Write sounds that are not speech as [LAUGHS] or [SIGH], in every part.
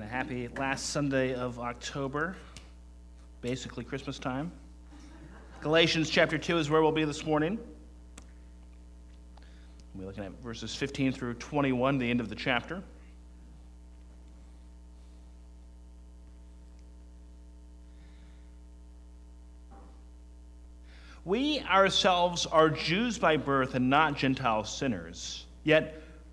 and a happy last Sunday of October, basically Christmas time. Galatians chapter 2 is where we'll be this morning. We're looking at verses 15 through 21, the end of the chapter. We ourselves are Jews by birth and not Gentile sinners. Yet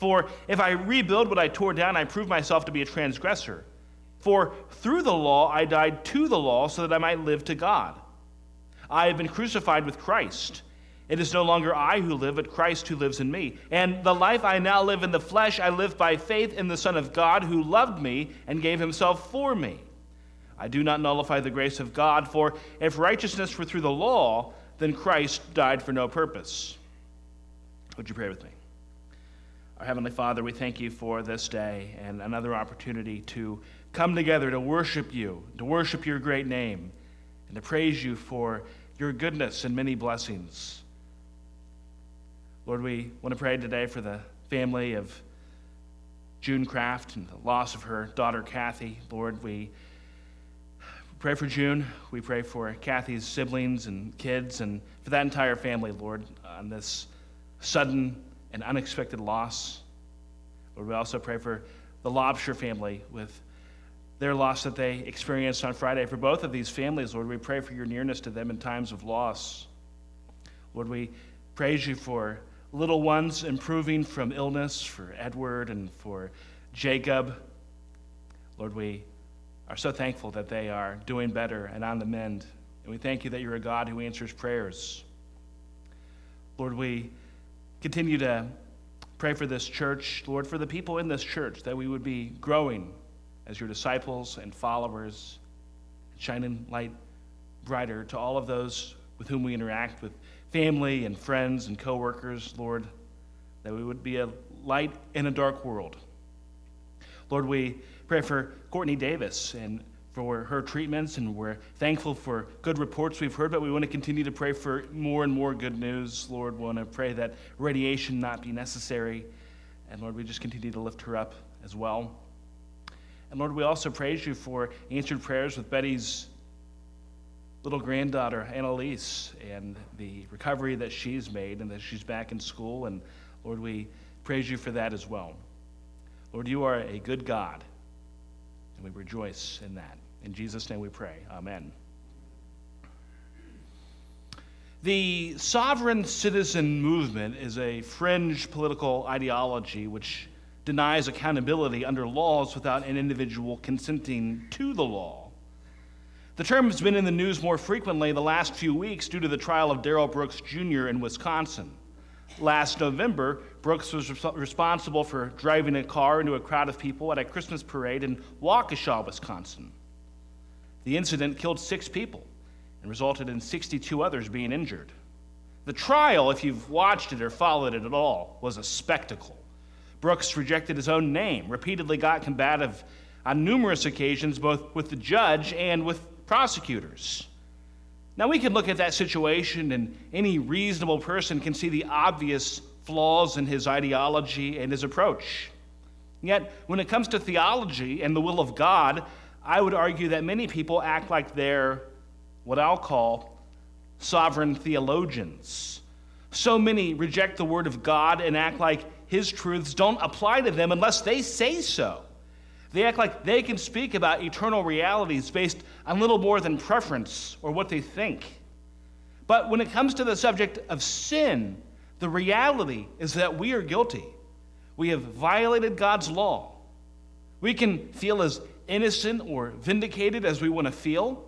For if I rebuild what I tore down, I prove myself to be a transgressor. For through the law I died to the law so that I might live to God. I have been crucified with Christ. It is no longer I who live, but Christ who lives in me. And the life I now live in the flesh, I live by faith in the Son of God who loved me and gave himself for me. I do not nullify the grace of God, for if righteousness were through the law, then Christ died for no purpose. Would you pray with me? Our Heavenly Father, we thank you for this day and another opportunity to come together to worship you, to worship your great name, and to praise you for your goodness and many blessings. Lord, we want to pray today for the family of June Craft and the loss of her daughter Kathy. Lord, we pray for June. We pray for Kathy's siblings and kids and for that entire family, Lord, on this sudden and unexpected loss. Lord, we also pray for the Lobster family with their loss that they experienced on Friday. For both of these families, Lord, we pray for your nearness to them in times of loss. Lord, we praise you for little ones improving from illness, for Edward and for Jacob. Lord, we are so thankful that they are doing better and on the mend. And we thank you that you're a God who answers prayers. Lord, we continue to pray for this church, Lord, for the people in this church, that we would be growing as your disciples and followers, shining light brighter to all of those with whom we interact, with family and friends and coworkers, Lord, that we would be a light in a dark world. Lord, we pray for Courtney Davis and for her treatments, and we're thankful for good reports we've heard, but we want to continue to pray for more and more good news. Lord, we want to pray that radiation not be necessary. And Lord, we just continue to lift her up as well. And Lord, we also praise you for answered prayers with Betty's little granddaughter, Annalise, and the recovery that she's made and that she's back in school. And Lord, we praise you for that as well. Lord, you are a good God. And we rejoice in that. In Jesus' name we pray. Amen. The sovereign citizen movement is a fringe political ideology which denies accountability under laws without an individual consenting to the law. The term has been in the news more frequently the last few weeks due to the trial of Darrell Brooks Jr. in Wisconsin. Last November, Brooks was responsible for driving a car into a crowd of people at a Christmas parade in Waukesha, Wisconsin. The incident killed six people and resulted in 62 others being injured. The trial, if you've watched it or followed it at all, was a spectacle. Brooks rejected his own name, repeatedly got combative on numerous occasions, both with the judge and with prosecutors. Now, we can look at that situation, and any reasonable person can see the obvious flaws in his ideology and his approach. Yet, when it comes to theology and the will of God, I would argue that many people act like they're what I'll call sovereign theologians. So many reject the Word of God and act like His truths don't apply to them unless they say so. They act like they can speak about eternal realities based on little more than preference or what they think. But when it comes to the subject of sin, the reality is that we are guilty. We have violated God's law. We can feel as innocent or vindicated as we want to feel,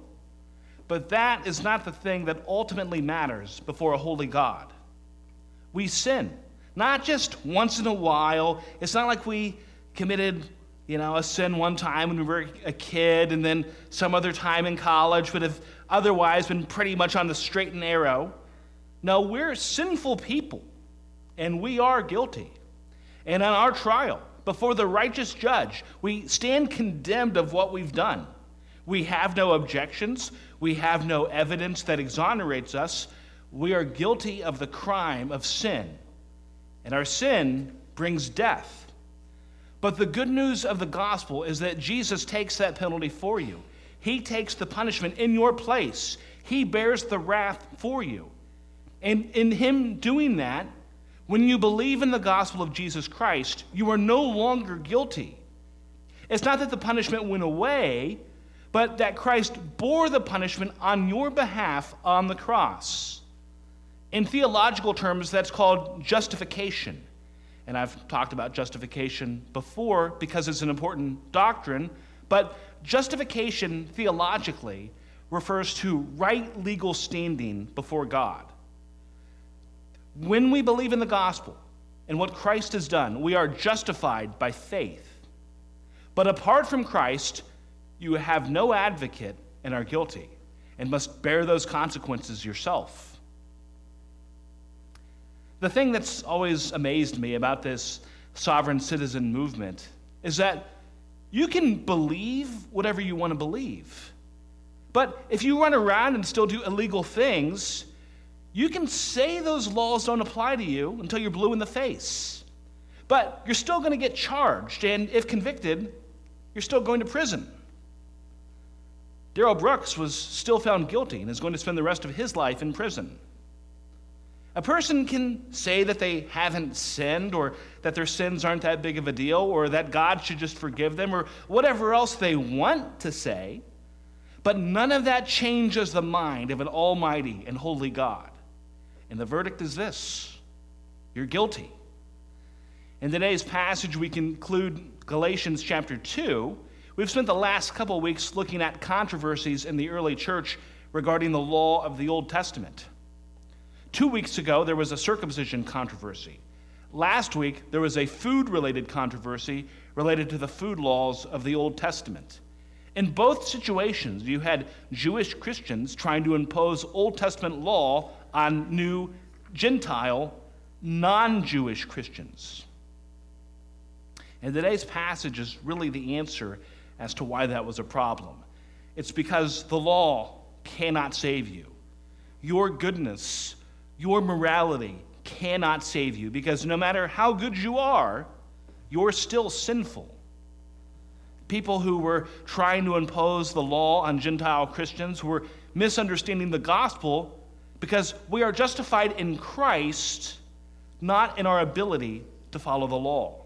but that is not the thing that ultimately matters before a holy God. We sin, not just once in a while. It's not like we committed You know, a sin one time when we were a kid, and then some other time in college would have otherwise been pretty much on the straight and narrow. No, we're sinful people, and we are guilty. And on our trial, before the righteous judge, we stand condemned of what we've done. We have no objections, we have no evidence that exonerates us. We are guilty of the crime of sin, and our sin brings death. But the good news of the gospel is that Jesus takes that penalty for you. He takes the punishment in your place. He bears the wrath for you. And in Him doing that, when you believe in the gospel of Jesus Christ, you are no longer guilty. It's not that the punishment went away, but that Christ bore the punishment on your behalf on the cross. In theological terms, that's called justification. And I've talked about justification before because it's an important doctrine, but justification theologically refers to right legal standing before God. When we believe in the gospel and what Christ has done, we are justified by faith. But apart from Christ, you have no advocate and are guilty and must bear those consequences yourself. The thing that's always amazed me about this sovereign citizen movement is that you can believe whatever you want to believe. But if you run around and still do illegal things, you can say those laws don't apply to you until you're blue in the face. But you're still going to get charged, and if convicted, you're still going to prison. Darrell Brooks was still found guilty and is going to spend the rest of his life in prison. A person can say that they haven't sinned or that their sins aren't that big of a deal or that God should just forgive them or whatever else they want to say, but none of that changes the mind of an almighty and holy God. And the verdict is this you're guilty. In today's passage, we conclude Galatians chapter 2. We've spent the last couple weeks looking at controversies in the early church regarding the law of the Old Testament. Two weeks ago, there was a circumcision controversy. Last week, there was a food related controversy related to the food laws of the Old Testament. In both situations, you had Jewish Christians trying to impose Old Testament law on new Gentile, non Jewish Christians. And today's passage is really the answer as to why that was a problem. It's because the law cannot save you. Your goodness, your morality cannot save you because no matter how good you are, you're still sinful. People who were trying to impose the law on Gentile Christians were misunderstanding the gospel because we are justified in Christ, not in our ability to follow the law.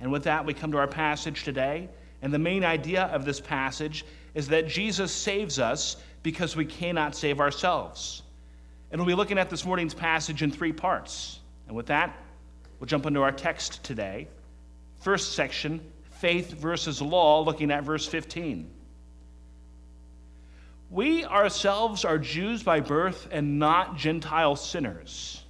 And with that, we come to our passage today. And the main idea of this passage is that Jesus saves us because we cannot save ourselves. And we'll be looking at this morning's passage in three parts. And with that, we'll jump into our text today. First section faith versus law, looking at verse 15. We ourselves are Jews by birth and not Gentile sinners.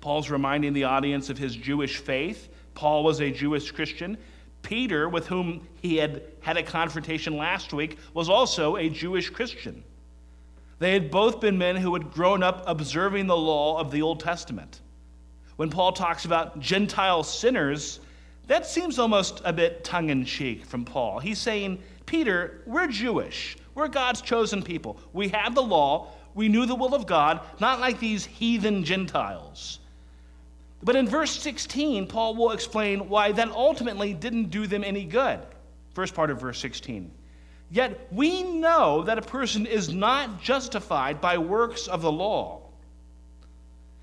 Paul's reminding the audience of his Jewish faith. Paul was a Jewish Christian. Peter, with whom he had had a confrontation last week, was also a Jewish Christian. They had both been men who had grown up observing the law of the Old Testament. When Paul talks about Gentile sinners, that seems almost a bit tongue in cheek from Paul. He's saying, Peter, we're Jewish. We're God's chosen people. We have the law. We knew the will of God, not like these heathen Gentiles. But in verse 16, Paul will explain why that ultimately didn't do them any good. First part of verse 16. Yet we know that a person is not justified by works of the law.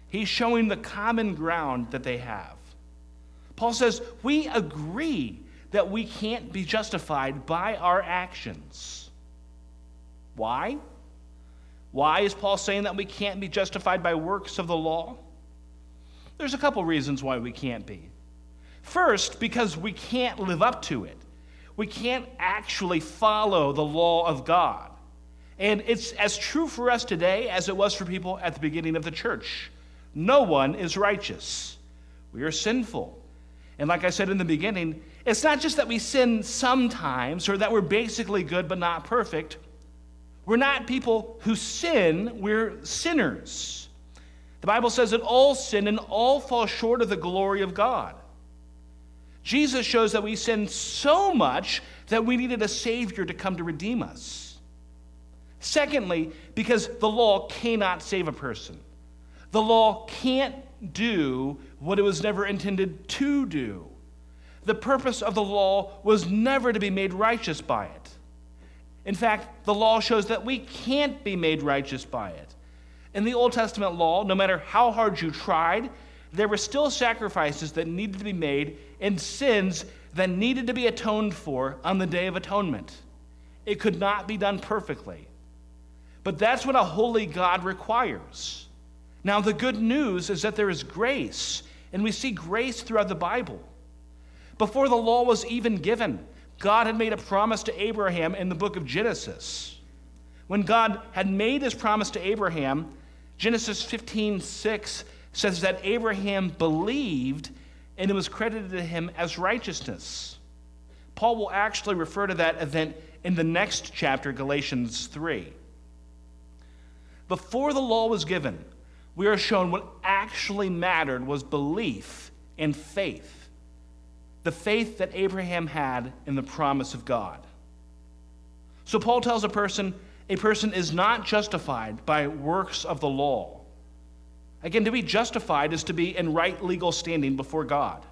He's showing the common ground that they have. Paul says, We agree that we can't be justified by our actions. Why? Why is Paul saying that we can't be justified by works of the law? There's a couple reasons why we can't be. First, because we can't live up to it. We can't actually follow the law of God. And it's as true for us today as it was for people at the beginning of the church. No one is righteous. We are sinful. And like I said in the beginning, It's not just that we sin sometimes or that we're basically good but not perfect. We're not people who sin, we're sinners. The Bible says that all sin and all fall short of the glory of God. Jesus shows that we sin so much that we needed a Savior to come to redeem us. Secondly, because the law cannot save a person. The law can't do what it was never intended to do. The purpose of the law was never to be made righteous by it. In fact, the law shows that we can't be made righteous by it. In the Old Testament law, no matter how hard you tried, there were still sacrifices that needed to be made and sins that needed to be atoned for on the Day of Atonement. It could not be done perfectly. But that's what a holy God requires. Now, the good news is that there is grace, and we see grace throughout the Bible. Before the law was even given, God had made a promise to Abraham in the book of Genesis. When God had made his promise to Abraham, Genesis 15 6 says that Abraham believed and it was credited to him as righteousness. Paul will actually refer to that event in the next chapter, Galatians 3. Before the law was given, we are shown what actually mattered was belief and faith. The faith that Abraham had in the promise of God. So Paul tells a person a person is not justified by works of the law. Again, to be justified is to be in right legal standing before God.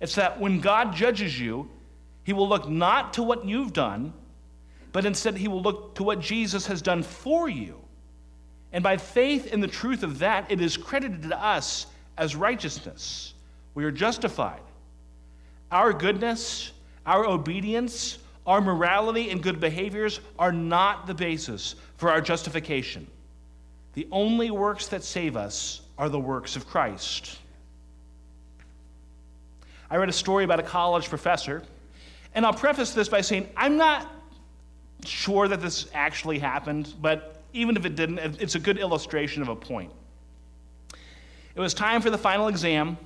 It's that when God judges you, he will look not to what you've done, but instead he will look to what Jesus has done for you. And by faith in the truth of that, it is credited to us as righteousness. We are justified. Our goodness, our obedience, our morality, and good behaviors are not the basis for our justification. The only works that save us are the works of Christ. I read a story about a college professor, and I'll preface this by saying I'm not sure that this actually happened, but even if it didn't, it's a good illustration of a point. It was time for the final exam,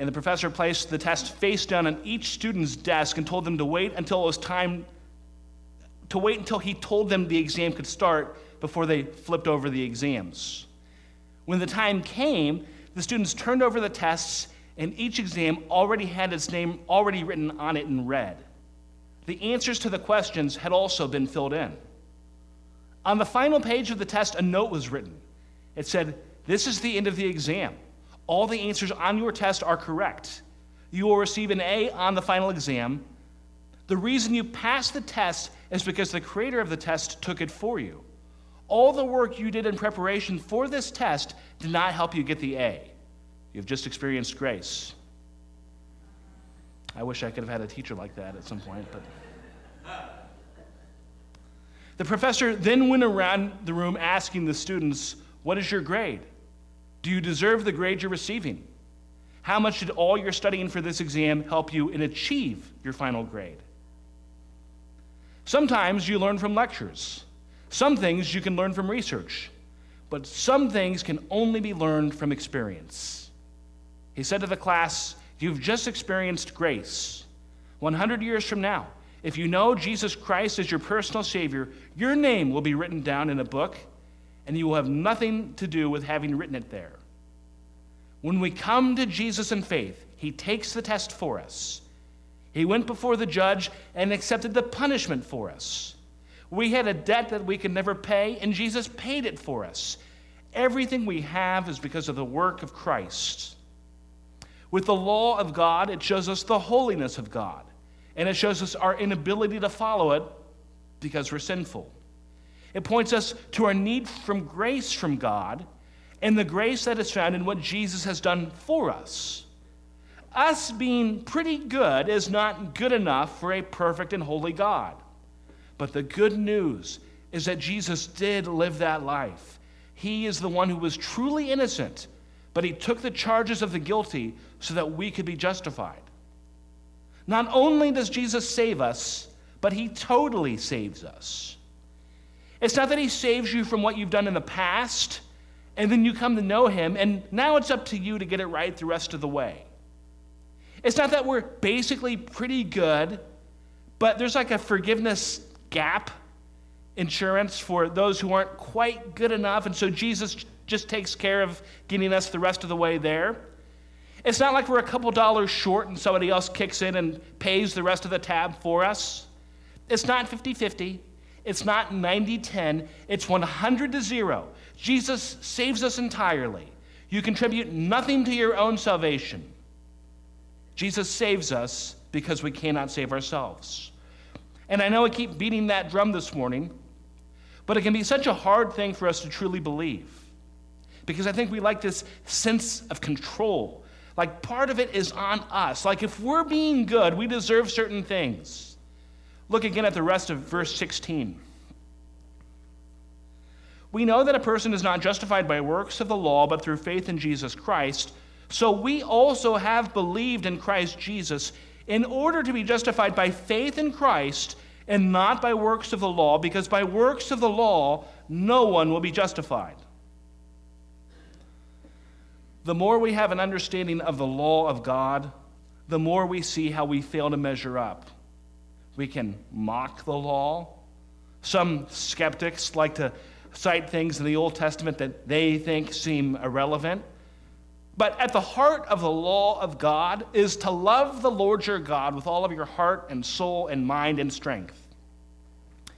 and the professor placed the test face down on each student's desk and told them to wait until it was time to wait until he told them the exam could start before they flipped over the exams. When the time came, the students turned over the tests, and each exam already had its name already written on it in red. The answers to the questions had also been filled in. On the final page of the test, a note was written. It said, This is the end of the exam. All the answers on your test are correct. You will receive an A on the final exam. The reason you passed the test is because the creator of the test took it for you. All the work you did in preparation for this test did not help you get the A. You've just experienced grace. I wish I could have had a teacher like that at some point, but. The professor then went around the room asking the students, What is your grade? Do you deserve the grade you're receiving? How much did all your studying for this exam help you in achieve your final grade? Sometimes you learn from lectures. Some things you can learn from research, but some things can only be learned from experience. He said to the class, You've just experienced grace. 100 years from now, if you know Jesus Christ as your personal Savior, your name will be written down in a book, and you will have nothing to do with having written it there. When we come to Jesus in faith, He takes the test for us. He went before the judge and accepted the punishment for us. We had a debt that we could never pay, and Jesus paid it for us. Everything we have is because of the work of Christ. With the law of God, it shows us the holiness of God, and it shows us our inability to follow it because we're sinful. It points us to our need from grace from God and the grace that is found in what Jesus has done for us. Us being pretty good is not good enough for a perfect and holy God. But the good news is that Jesus did live that life. He is the one who was truly innocent, but he took the charges of the guilty so that we could be justified. Not only does Jesus save us, but he totally saves us. It's not that he saves you from what you've done in the past, and then you come to know him, and now it's up to you to get it right the rest of the way. It's not that we're basically pretty good, but there's like a forgiveness gap insurance for those who aren't quite good enough. And so Jesus just takes care of getting us the rest of the way there. It's not like we're a couple dollars short and somebody else kicks in and pays the rest of the tab for us. It's not 50 50. It's not 90 10. It's 100 to 0. Jesus saves us entirely. You contribute nothing to your own salvation. Jesus saves us because we cannot save ourselves. And I know I keep beating that drum this morning, but it can be such a hard thing for us to truly believe. Because I think we like this sense of control. Like part of it is on us. Like if we're being good, we deserve certain things. Look again at the rest of verse 16. We know that a person is not justified by works of the law, but through faith in Jesus Christ. So we also have believed in Christ Jesus in order to be justified by faith in Christ and not by works of the law, because by works of the law, no one will be justified. The more we have an understanding of the law of God, the more we see how we fail to measure up. We can mock the law. Some skeptics like to cite things in the Old Testament that they think seem irrelevant. But at the heart of the law of God is to love the Lord your God with all of your heart and soul and mind and strength.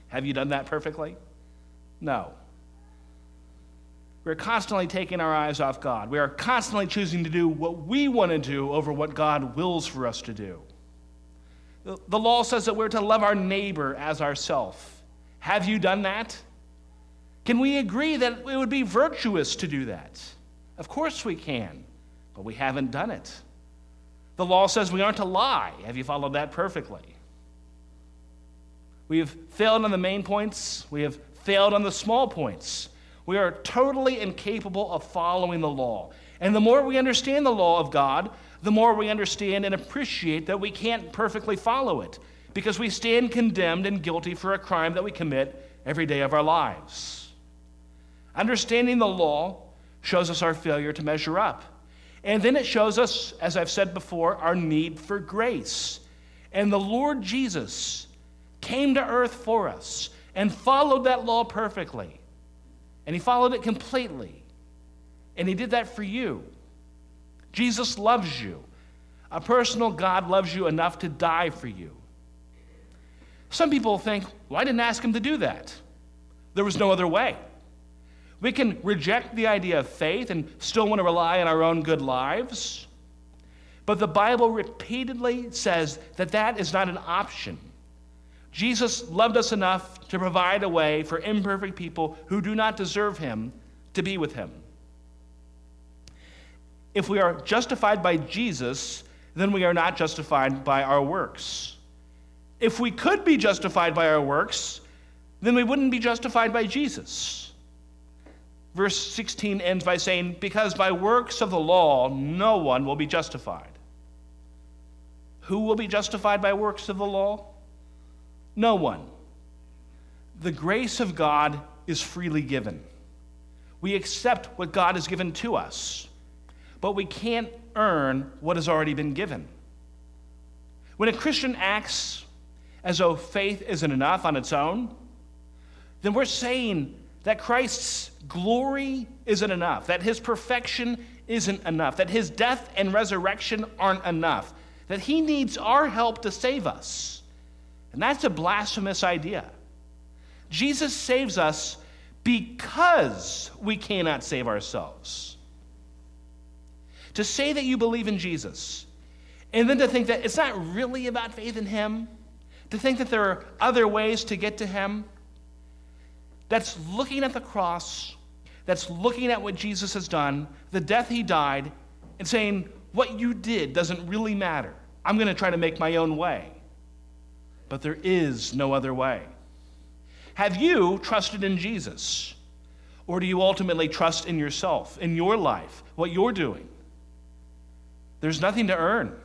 Have you done that perfectly? No. We're constantly taking our eyes off God. We are constantly choosing to do what we want to do over what God wills for us to do. The law says that we're to love our neighbor as ourself. Have you done that? Can we agree that it would be virtuous to do that? Of course we can, but we haven't done it. The law says we aren't to lie. Have you followed that perfectly? We have failed on the main points, we have failed on the small points. We are totally incapable of following the law. And the more we understand the law of God, the more we understand and appreciate that we can't perfectly follow it because we stand condemned and guilty for a crime that we commit every day of our lives. Understanding the law shows us our failure to measure up. And then it shows us, as I've said before, our need for grace. And the Lord Jesus came to earth for us and followed that law perfectly. And he followed it completely. And he did that for you. Jesus loves you. A personal God loves you enough to die for you. Some people think, well, I didn't ask him to do that. There was no other way. We can reject the idea of faith and still want to rely on our own good lives. But the Bible repeatedly says that that is not an option. Jesus loved us enough to provide a way for imperfect people who do not deserve him to be with him. If we are justified by Jesus, then we are not justified by our works. If we could be justified by our works, then we wouldn't be justified by Jesus. Verse 16 ends by saying, Because by works of the law no one will be justified. Who will be justified by works of the law? No one. The grace of God is freely given. We accept what God has given to us, but we can't earn what has already been given. When a Christian acts as though faith isn't enough on its own, then we're saying that Christ's glory isn't enough, that his perfection isn't enough, that his death and resurrection aren't enough, that he needs our help to save us. And that's a blasphemous idea. Jesus saves us because we cannot save ourselves. To say that you believe in Jesus, and then to think that it's not really about faith in him, to think that there are other ways to get to him, that's looking at the cross, that's looking at what Jesus has done, the death he died, and saying, What you did doesn't really matter. I'm going to try to make my own way. But there is no other way. Have you trusted in Jesus? Or do you ultimately trust in yourself, in your life, what you're doing? There's nothing to earn.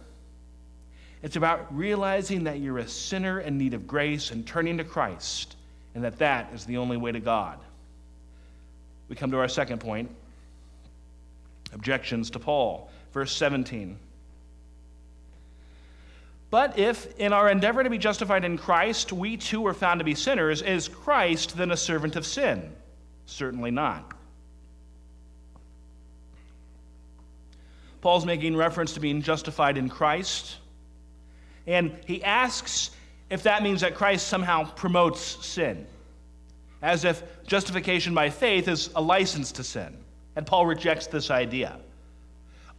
It's about realizing that you're a sinner in need of grace and turning to Christ and that that is the only way to God. We come to our second point objections to Paul. Verse 17. But if, in our endeavor to be justified in Christ, we too are found to be sinners, is Christ then a servant of sin? Certainly not. Paul's making reference to being justified in Christ. And he asks if that means that Christ somehow promotes sin, as if justification by faith is a license to sin. And Paul rejects this idea.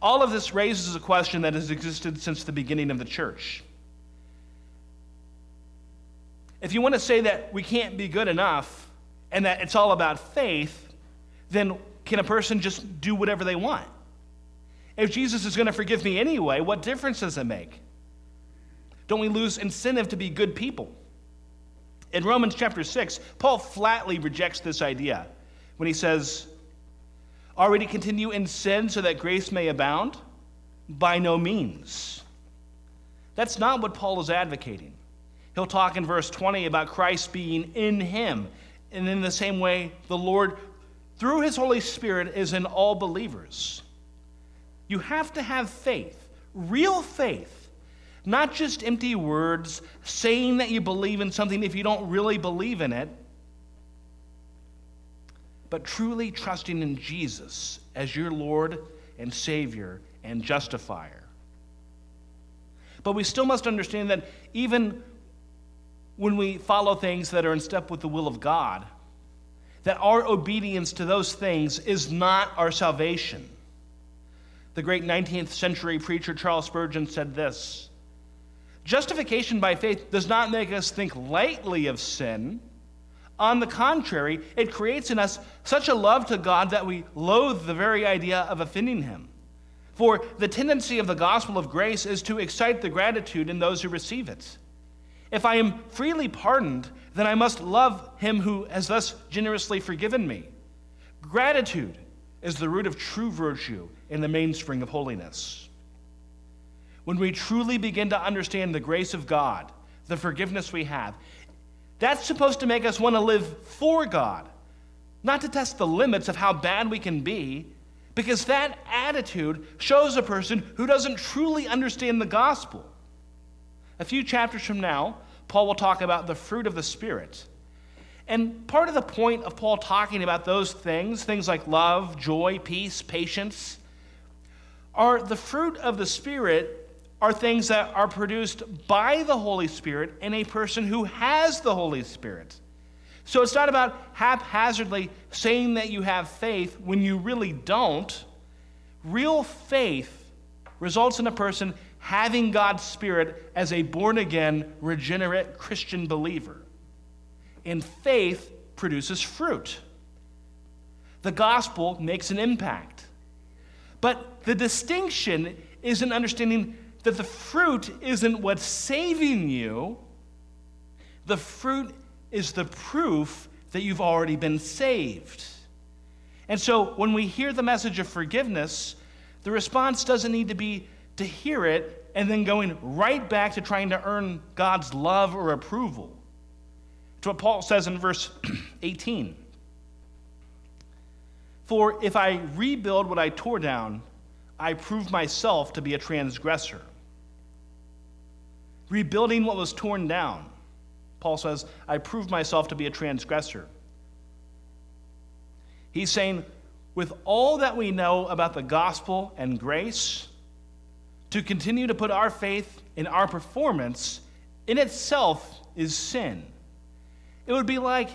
All of this raises a question that has existed since the beginning of the church. If you want to say that we can't be good enough and that it's all about faith, then can a person just do whatever they want? If Jesus is going to forgive me anyway, what difference does it make? Don't we lose incentive to be good people? In Romans chapter 6, Paul flatly rejects this idea when he says, Already continue in sin so that grace may abound? By no means. That's not what Paul is advocating. He'll talk in verse 20 about Christ being in him. And in the same way, the Lord, through his Holy Spirit, is in all believers. You have to have faith, real faith, not just empty words saying that you believe in something if you don't really believe in it, but truly trusting in Jesus as your Lord and Savior and justifier. But we still must understand that even when we follow things that are in step with the will of God, that our obedience to those things is not our salvation. The great 19th century preacher Charles Spurgeon said this Justification by faith does not make us think lightly of sin on the contrary, it creates in us such a love to God that we loathe the very idea of offending Him. For the tendency of the gospel of grace is to excite the gratitude in those who receive it. If I am freely pardoned, then I must love Him who has thus generously forgiven me. Gratitude is the root of true virtue and the mainspring of holiness. When we truly begin to understand the grace of God, the forgiveness we have, that's supposed to make us want to live for God, not to test the limits of how bad we can be, because that attitude shows a person who doesn't truly understand the gospel. A few chapters from now, Paul will talk about the fruit of the Spirit. And part of the point of Paul talking about those things, things like love, joy, peace, patience, are the fruit of the Spirit are things that are produced by the Holy Spirit in a person who has the Holy Spirit. So it's not about haphazardly saying that you have faith when you really don't. Real faith results in a person having God's Spirit as a born again, regenerate Christian believer. And faith produces fruit. The gospel makes an impact. But the distinction is in understanding that the fruit isn't what's saving you, the fruit is the proof that you've already been saved. And so when we hear the message of forgiveness, the response doesn't need to be to hear it and then going right back to trying to earn God's love or approval. It's what Paul says in verse [CLEARS THROAT] 18. For if I rebuild what I tore down, I prove myself to be a transgressor rebuilding what was torn down. Paul says, I proved myself to be a transgressor. He's saying, with all that we know about the gospel and grace, to continue to put our faith in our performance in itself is sin. It would be like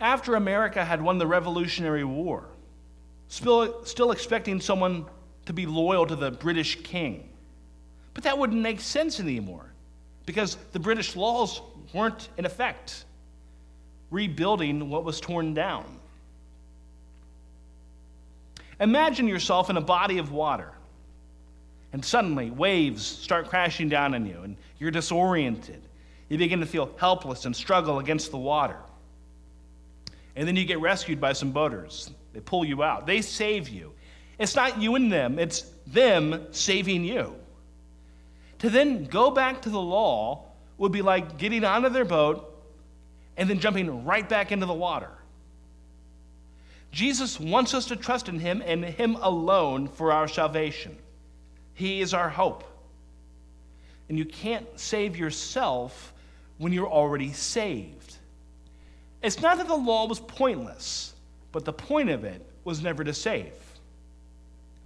after America had won the Revolutionary War, still, still expecting someone to be loyal to the British king. But that wouldn't make sense anymore because the British laws weren't in effect, rebuilding what was torn down. Imagine yourself in a body of water, and suddenly waves start crashing down on you, and you're disoriented. You begin to feel helpless and struggle against the water. And then you get rescued by some boaters. They pull you out, they save you. It's not you and them, it's them saving you. To then go back to the law would be like getting onto their boat and then jumping right back into the water. Jesus wants us to trust in Him and Him alone for our salvation. He is our hope. And you can't save yourself when you're already saved. It's not that the law was pointless, but the point of it was never to save.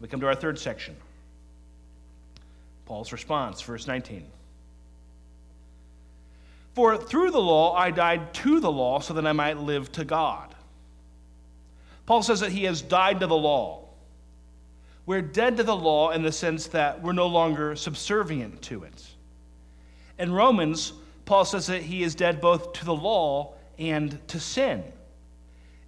We come to our third section. Paul's response, verse 19. For through the law I died to the law so that I might live to God. Paul says that he has died to the law. We're dead to the law in the sense that we're no longer subservient to it. In Romans, Paul says that he is dead both to the law and to sin.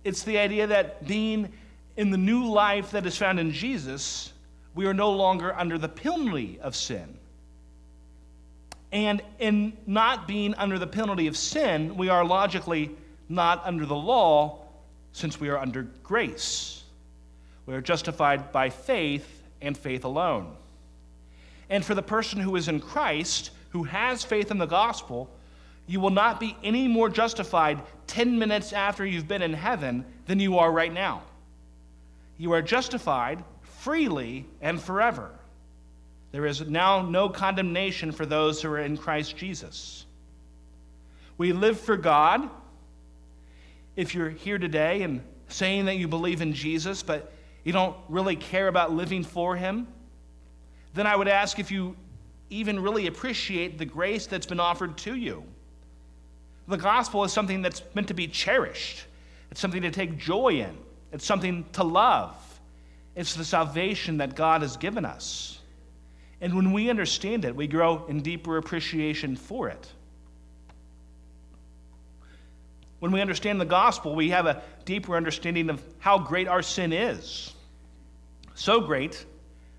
It's the idea that being in the new life that is found in Jesus, we are no longer under the penalty of sin. And in not being under the penalty of sin, we are logically not under the law since we are under grace. We are justified by faith and faith alone. And for the person who is in Christ, who has faith in the gospel, you will not be any more justified 10 minutes after you've been in heaven than you are right now. You are justified freely and forever. There is now no condemnation for those who are in Christ Jesus. We live for God. If you're here today and saying that you believe in Jesus, but you don't really care about living for Him, then I would ask if you even really appreciate the grace that's been offered to you. The gospel is something that's meant to be cherished, it's something to take joy in, it's something to love. It's the salvation that God has given us. And when we understand it, we grow in deeper appreciation for it. When we understand the gospel, we have a deeper understanding of how great our sin is. So great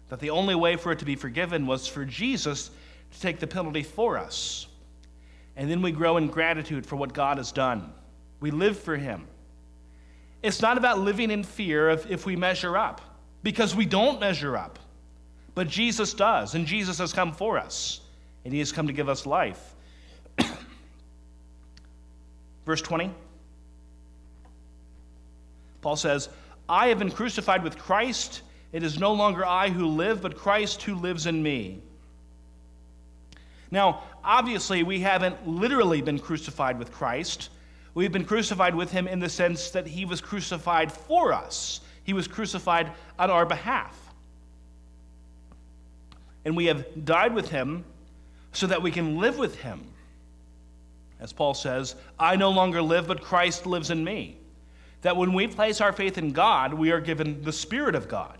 that the only way for it to be forgiven was for Jesus to take the penalty for us. And then we grow in gratitude for what God has done. We live for Him. It's not about living in fear of if we measure up, because we don't measure up. But Jesus does, and Jesus has come for us, and He has come to give us life. [CLEARS THROAT] Verse 20 Paul says, I have been crucified with Christ. It is no longer I who live, but Christ who lives in me. Now, obviously, we haven't literally been crucified with Christ. We've been crucified with him in the sense that he was crucified for us, he was crucified on our behalf. And we have died with him so that we can live with him. As Paul says, I no longer live, but Christ lives in me. That when we place our faith in God, we are given the Spirit of God.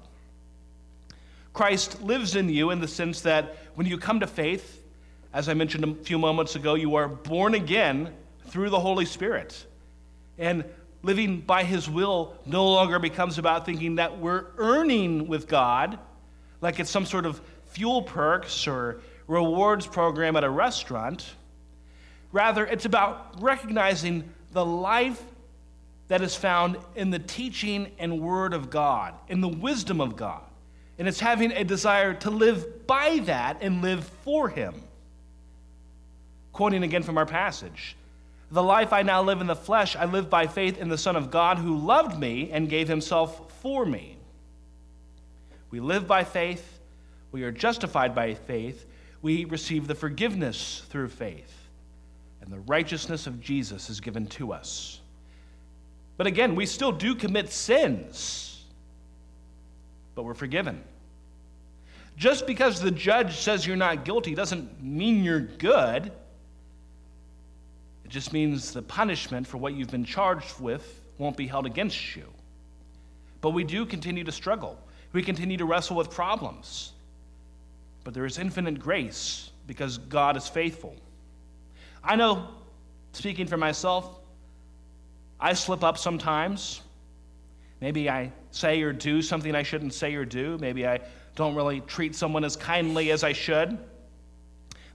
Christ lives in you in the sense that when you come to faith, as I mentioned a few moments ago, you are born again through the Holy Spirit. And living by His will no longer becomes about thinking that we're earning with God, like it's some sort of fuel perks or rewards program at a restaurant. Rather, it's about recognizing the life that is found in the teaching and word of God, in the wisdom of God. And it's having a desire to live by that and live for Him. Quoting again from our passage The life I now live in the flesh, I live by faith in the Son of God who loved me and gave Himself for me. We live by faith, we are justified by faith, we receive the forgiveness through faith, and the righteousness of Jesus is given to us. But again, we still do commit sins, but we're forgiven. Just because the judge says you're not guilty doesn't mean you're good. It just means the punishment for what you've been charged with won't be held against you. But we do continue to struggle. We continue to wrestle with problems. But there is infinite grace because God is faithful. I know, speaking for myself, I slip up sometimes. Maybe I say or do something I shouldn't say or do. Maybe I don't really treat someone as kindly as I should.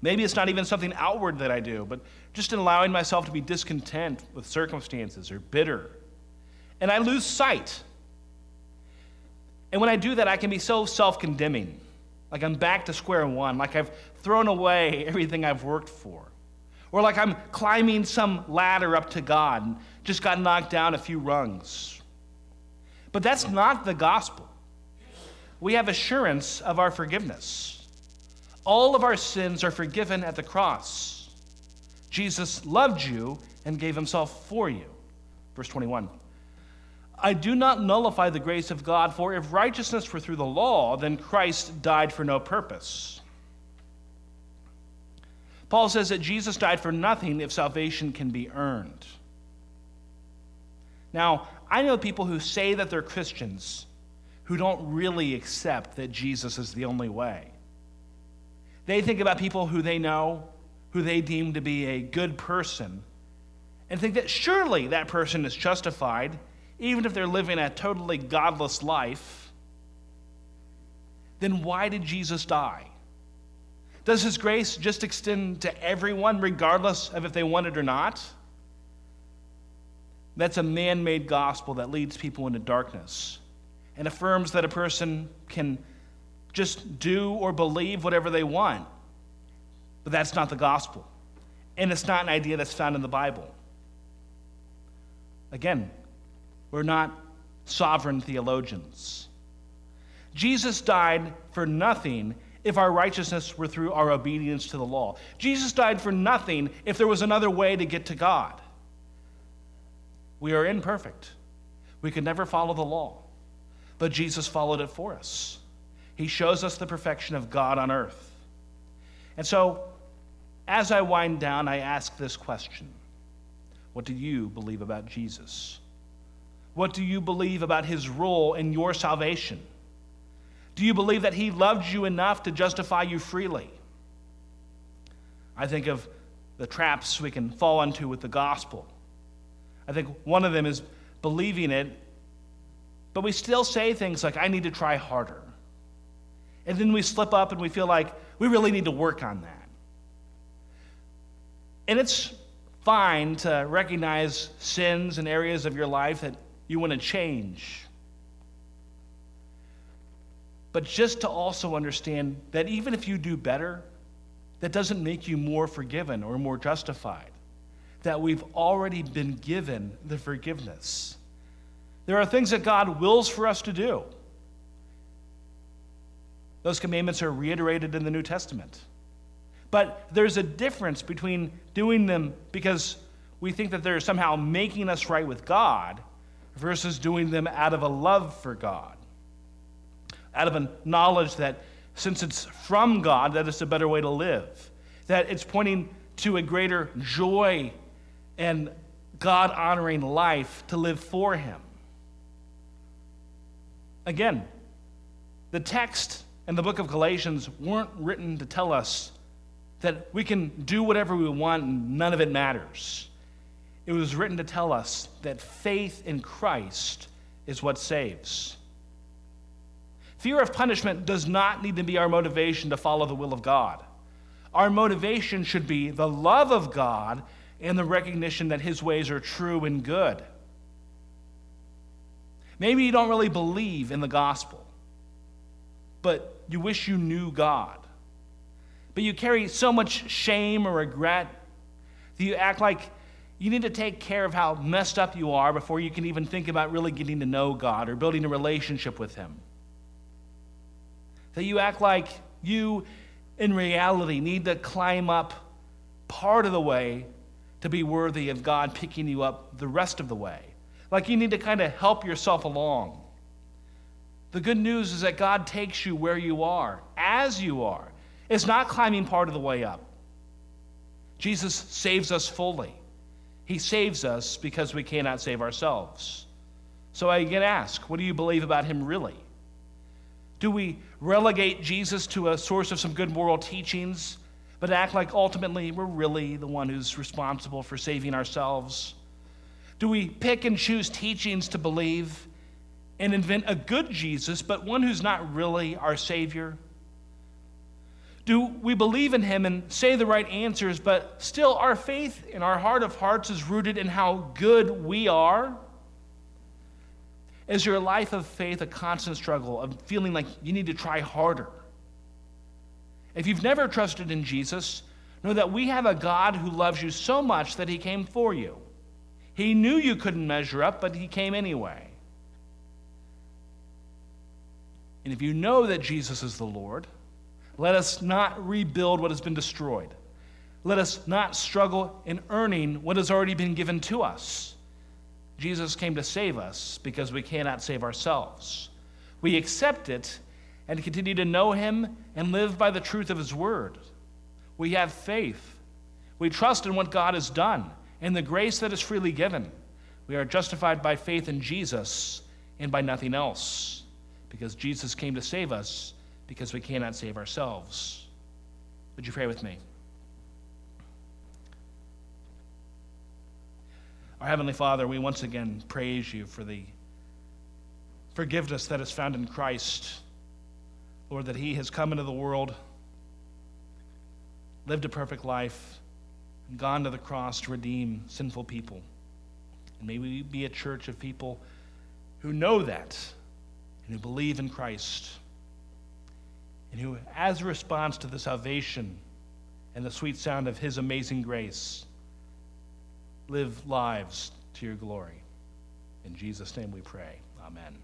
Maybe it's not even something outward that I do, but just in allowing myself to be discontent with circumstances or bitter. And I lose sight. And when I do that, I can be so self condemning. Like I'm back to square one, like I've thrown away [LAUGHS] everything I've worked for. Or like I'm climbing some ladder up to God and just got knocked down a few rungs. But that's not the gospel we have assurance of our forgiveness. All of our sins are forgiven at the cross. Jesus loved you and gave himself for you. Verse 21. I do not nullify the grace of God, for if righteousness were through the law, then Christ died for no purpose. Paul says that Jesus died for nothing if salvation can be earned. Now, I know people who say that they're Christians who don't really accept that Jesus is the only way. They think about people who they know, who they deem to be a good person, and think that surely that person is justified, even if they're living a totally godless life. Then why did Jesus die? Does his grace just extend to everyone, regardless of if they want it or not? That's a man made gospel that leads people into darkness and affirms that a person can just do or believe whatever they want. But that's not the gospel. And it's not an idea that's found in the Bible. Again, we're not sovereign theologians. Jesus died for nothing if our righteousness were through our obedience to the law. Jesus died for nothing if there was another way to get to God. We are imperfect. We could never follow the law, but Jesus followed it for us. He shows us the perfection of God on earth. And so, as I wind down, I ask this question What do you believe about Jesus? What do you believe about his role in your salvation? Do you believe that he loved you enough to justify you freely? I think of the traps we can fall into with the gospel. I think one of them is believing it, but we still say things like, I need to try harder. And then we slip up and we feel like we really need to work on that. And it's fine to recognize sins and areas of your life that you want to change. But just to also understand that even if you do better, that doesn't make you more forgiven or more justified. That we've already been given the forgiveness. There are things that God wills for us to do. Those commandments are reiterated in the New Testament. But there's a difference between doing them because we think that they're somehow making us right with God versus doing them out of a love for God, out of a knowledge that since it's from God, that it's a better way to live, that it's pointing to a greater joy and God honoring life to live for Him. Again, the text and the book of Galatians weren't written to tell us that we can do whatever we want and none of it matters. It was written to tell us that faith in Christ is what saves. Fear of punishment does not need to be our motivation to follow the will of God. Our motivation should be the love of God and the recognition that his ways are true and good. Maybe you don't really believe in the gospel, but you wish you knew God. But you carry so much shame or regret that you act like you need to take care of how messed up you are before you can even think about really getting to know God or building a relationship with Him. That you act like you, in reality, need to climb up part of the way to be worthy of God picking you up the rest of the way. Like you need to kind of help yourself along. The good news is that God takes you where you are, as you are. It's not climbing part of the way up. Jesus saves us fully. He saves us because we cannot save ourselves. So I again ask, what do you believe about him really? Do we relegate Jesus to a source of some good moral teachings, but act like ultimately we're really the one who's responsible for saving ourselves? Do we pick and choose teachings to believe and invent a good Jesus, but one who's not really our Savior? Do we believe in him and say the right answers, but still our faith in our heart of hearts is rooted in how good we are? Is your life of faith a constant struggle of feeling like you need to try harder? If you've never trusted in Jesus, know that we have a God who loves you so much that he came for you. He knew you couldn't measure up, but he came anyway. And if you know that Jesus is the Lord, Let us not rebuild what has been destroyed. Let us not struggle in earning what has already been given to us. Jesus came to save us because we cannot save ourselves. We accept it and continue to know Him and live by the truth of His Word. We have faith. We trust in what God has done and the grace that is freely given. We are justified by faith in Jesus and by nothing else because Jesus came to save us because we cannot save ourselves. Would you pray with me? Our Heavenly Father, we once again praise you for the forgiveness that is found in Christ. Lord, that He has come into the world, lived a perfect life, and gone to the cross to redeem sinful people. And may we be a church of people who know that and who believe in Christ and who, as a response to the salvation and the sweet sound of His amazing grace, live lives to your glory. In Jesus' name we pray. Amen.